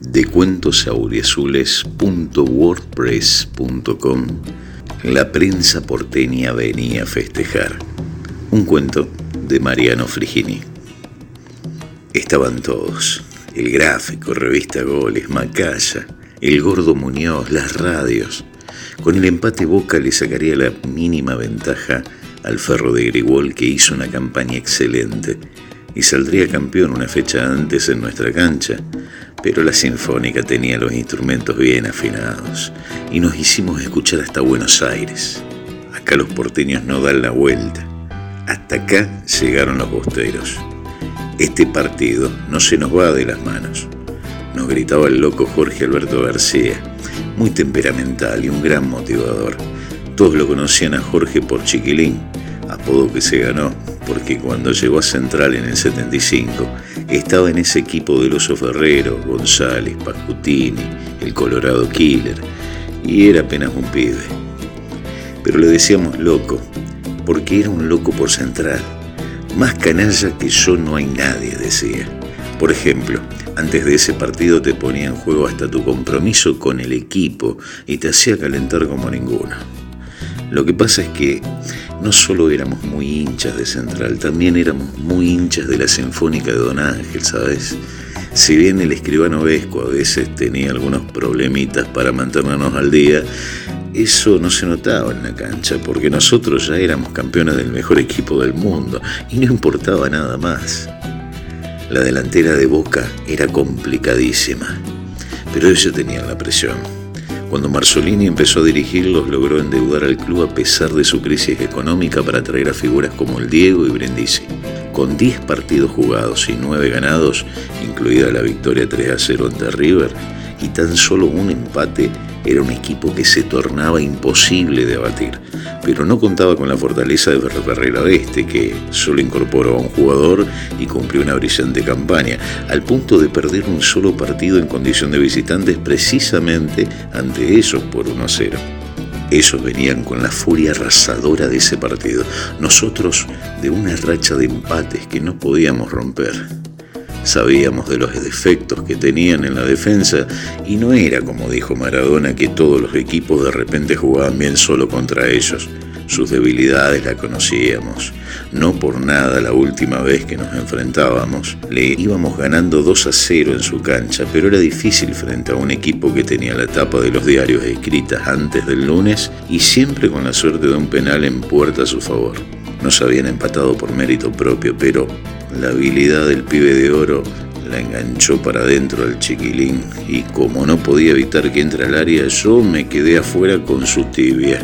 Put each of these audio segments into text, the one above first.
de cuentosauriazules.wordpress.com La prensa porteña venía a festejar. Un cuento de Mariano Frigini. Estaban todos. El gráfico, revista Goles, Macaya, el gordo Muñoz, las radios. Con el empate Boca le sacaría la mínima ventaja al Ferro de Grigol que hizo una campaña excelente y saldría campeón una fecha antes en nuestra cancha, pero la Sinfónica tenía los instrumentos bien afinados y nos hicimos escuchar hasta Buenos Aires. Acá los porteños no dan la vuelta. Hasta acá llegaron los bosteros. Este partido no se nos va de las manos. Nos gritaba el loco Jorge Alberto García, muy temperamental y un gran motivador. Todos lo conocían a Jorge por Chiquilín, apodo que se ganó porque cuando llegó a Central en el 75 estaba en ese equipo del Oso Ferrero, González, Pascutini, el Colorado Killer, y era apenas un pibe. Pero le decíamos loco, porque era un loco por Central. Más canalla que yo no hay nadie, decía. Por ejemplo, antes de ese partido te ponía en juego hasta tu compromiso con el equipo y te hacía calentar como ninguno. Lo que pasa es que no solo éramos muy hinchas de Central, también éramos muy hinchas de la Sinfónica de Don Ángel, ¿sabes? Si bien el escribano Vesco a veces tenía algunos problemitas para mantenernos al día, eso no se notaba en la cancha, porque nosotros ya éramos campeones del mejor equipo del mundo y no importaba nada más. La delantera de Boca era complicadísima, pero ellos tenían la presión. Cuando Marzolini empezó a dirigirlos, logró endeudar al club a pesar de su crisis económica para traer a figuras como el Diego y Brindisi. Con 10 partidos jugados y 9 ganados, incluida la victoria 3 a 0 ante River, y tan solo un empate, era un equipo que se tornaba imposible de abatir, pero no contaba con la fortaleza de Ferreira Oeste, que solo incorporó a un jugador y cumplió una brillante campaña, al punto de perder un solo partido en condición de visitantes precisamente ante ellos por 1 a 0. Ellos venían con la furia arrasadora de ese partido, nosotros de una racha de empates que no podíamos romper. Sabíamos de los defectos que tenían en la defensa y no era como dijo Maradona que todos los equipos de repente jugaban bien solo contra ellos. Sus debilidades la conocíamos. No por nada la última vez que nos enfrentábamos le íbamos ganando 2 a 0 en su cancha, pero era difícil frente a un equipo que tenía la tapa de los diarios escritas antes del lunes y siempre con la suerte de un penal en puerta a su favor. Nos habían empatado por mérito propio, pero la habilidad del pibe de oro la enganchó para adentro al chiquilín y como no podía evitar que entre al área, yo me quedé afuera con su tibia,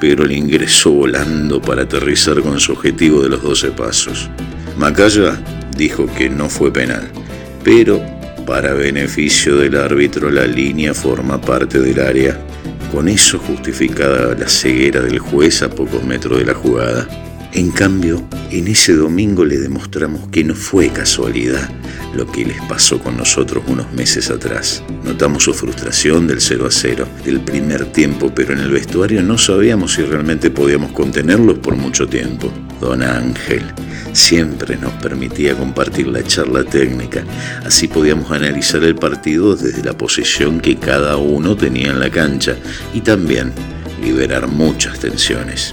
pero le ingresó volando para aterrizar con su objetivo de los 12 pasos. Macaya dijo que no fue penal, pero para beneficio del árbitro la línea forma parte del área. Con eso justificada la ceguera del juez a pocos metros de la jugada. En cambio, en ese domingo le demostramos que no fue casualidad lo que les pasó con nosotros unos meses atrás. Notamos su frustración del 0 a 0, del primer tiempo, pero en el vestuario no sabíamos si realmente podíamos contenerlos por mucho tiempo. Don Ángel siempre nos permitía compartir la charla técnica, así podíamos analizar el partido desde la posición que cada uno tenía en la cancha y también liberar muchas tensiones.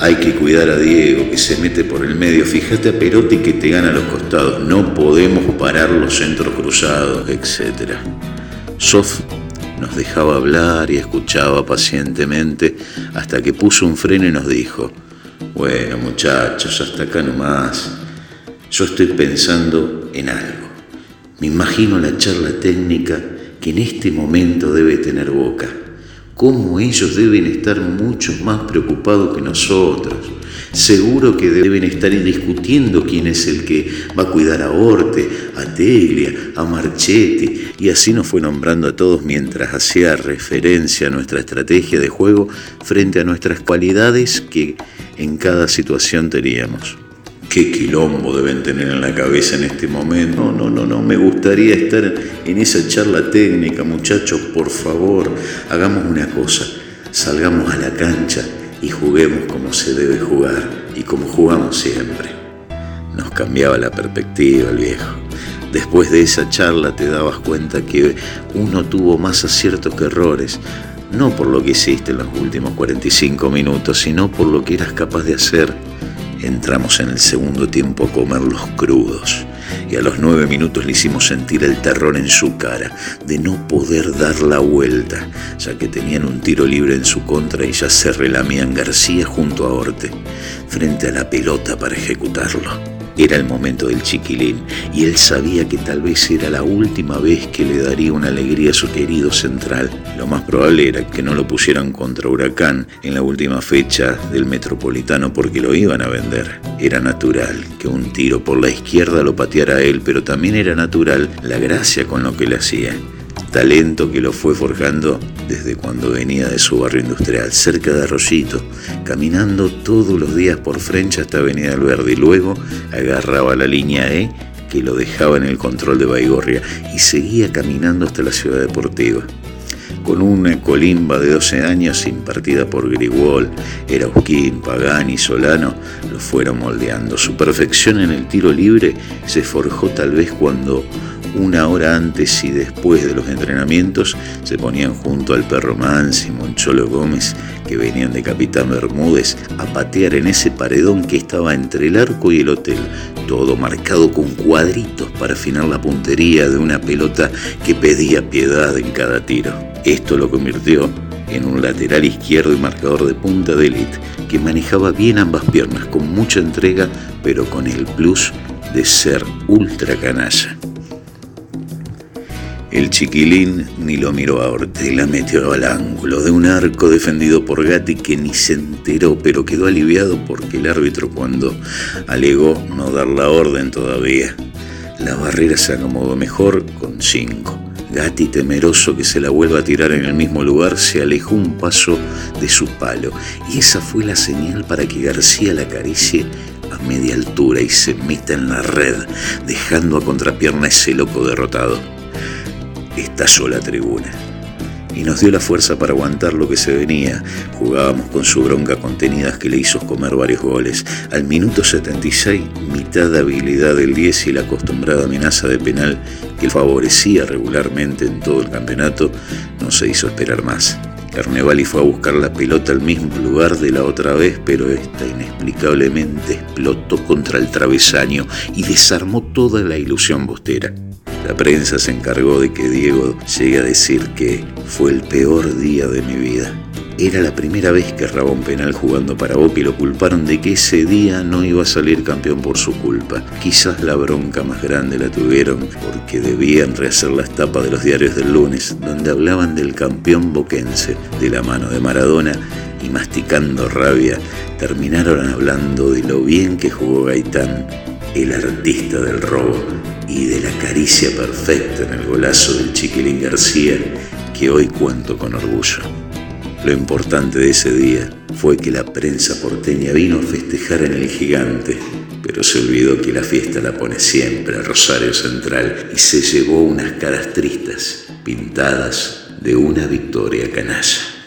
Hay que cuidar a Diego, que se mete por el medio. Fíjate a Perotti que te gana los costados. No podemos parar los centros cruzados, etc. Sof nos dejaba hablar y escuchaba pacientemente hasta que puso un freno y nos dijo, bueno muchachos, hasta acá nomás. Yo estoy pensando en algo. Me imagino la charla técnica que en este momento debe tener boca cómo ellos deben estar mucho más preocupados que nosotros. Seguro que deben estar discutiendo quién es el que va a cuidar a Orte, a Teglia, a Marchetti, y así nos fue nombrando a todos mientras hacía referencia a nuestra estrategia de juego frente a nuestras cualidades que en cada situación teníamos. Qué quilombo deben tener en la cabeza en este momento. No, no, no, no, me gustaría estar en esa charla técnica, muchachos, por favor, hagamos una cosa, salgamos a la cancha y juguemos como se debe jugar y como jugamos siempre. Nos cambiaba la perspectiva el viejo. Después de esa charla te dabas cuenta que uno tuvo más aciertos que errores, no por lo que hiciste en los últimos 45 minutos, sino por lo que eras capaz de hacer. Entramos en el segundo tiempo a comer los crudos y a los nueve minutos le hicimos sentir el terror en su cara de no poder dar la vuelta, ya que tenían un tiro libre en su contra y ya se relamían García junto a Orte, frente a la pelota para ejecutarlo. Era el momento del chiquilín y él sabía que tal vez era la última vez que le daría una alegría a su querido central. Lo más probable era que no lo pusieran contra Huracán en la última fecha del Metropolitano porque lo iban a vender. Era natural que un tiro por la izquierda lo pateara a él, pero también era natural la gracia con lo que le hacía talento que lo fue forjando desde cuando venía de su barrio industrial, cerca de Arroyito, caminando todos los días por French hasta Avenida Alberdi. Luego agarraba la línea E que lo dejaba en el control de Baigorria y seguía caminando hasta la ciudad deportiva. Con una colimba de 12 años impartida por Grigol, Erausquín, Pagani y Solano, lo fueron moldeando. Su perfección en el tiro libre se forjó tal vez cuando una hora antes y después de los entrenamientos se ponían junto al perro Mans y Moncholo Gómez, que venían de Capitán Bermúdez, a patear en ese paredón que estaba entre el arco y el hotel, todo marcado con cuadritos para afinar la puntería de una pelota que pedía piedad en cada tiro. Esto lo convirtió en un lateral izquierdo y marcador de punta de élite, que manejaba bien ambas piernas con mucha entrega, pero con el plus de ser ultra canalla. El chiquilín ni lo miró a Ortega, metió al ángulo de un arco defendido por Gatti que ni se enteró, pero quedó aliviado porque el árbitro cuando alegó no dar la orden todavía. La barrera se acomodó mejor con cinco. Gatti, temeroso que se la vuelva a tirar en el mismo lugar, se alejó un paso de su palo y esa fue la señal para que García la acaricie a media altura y se meta en la red, dejando a contrapierna ese loco derrotado estalló la tribuna y nos dio la fuerza para aguantar lo que se venía. Jugábamos con su bronca contenida que le hizo comer varios goles. Al minuto 76, mitad de habilidad del 10 y la acostumbrada amenaza de penal que favorecía regularmente en todo el campeonato, no se hizo esperar más. Carnevali fue a buscar la pelota al mismo lugar de la otra vez, pero esta inexplicablemente explotó contra el travesaño y desarmó toda la ilusión bostera. La prensa se encargó de que Diego llegue a decir que fue el peor día de mi vida. Era la primera vez que erraba un penal jugando para Boca y lo culparon de que ese día no iba a salir campeón por su culpa. Quizás la bronca más grande la tuvieron porque debían rehacer las tapas de los diarios del lunes, donde hablaban del campeón boquense de la mano de Maradona y masticando rabia, terminaron hablando de lo bien que jugó Gaitán, el artista del robo y de la caricia perfecta en el golazo del Chiquilín García que hoy cuento con orgullo. Lo importante de ese día fue que la prensa porteña vino a festejar en el gigante, pero se olvidó que la fiesta la pone siempre Rosario Central y se llevó unas caras tristes pintadas de una victoria canalla.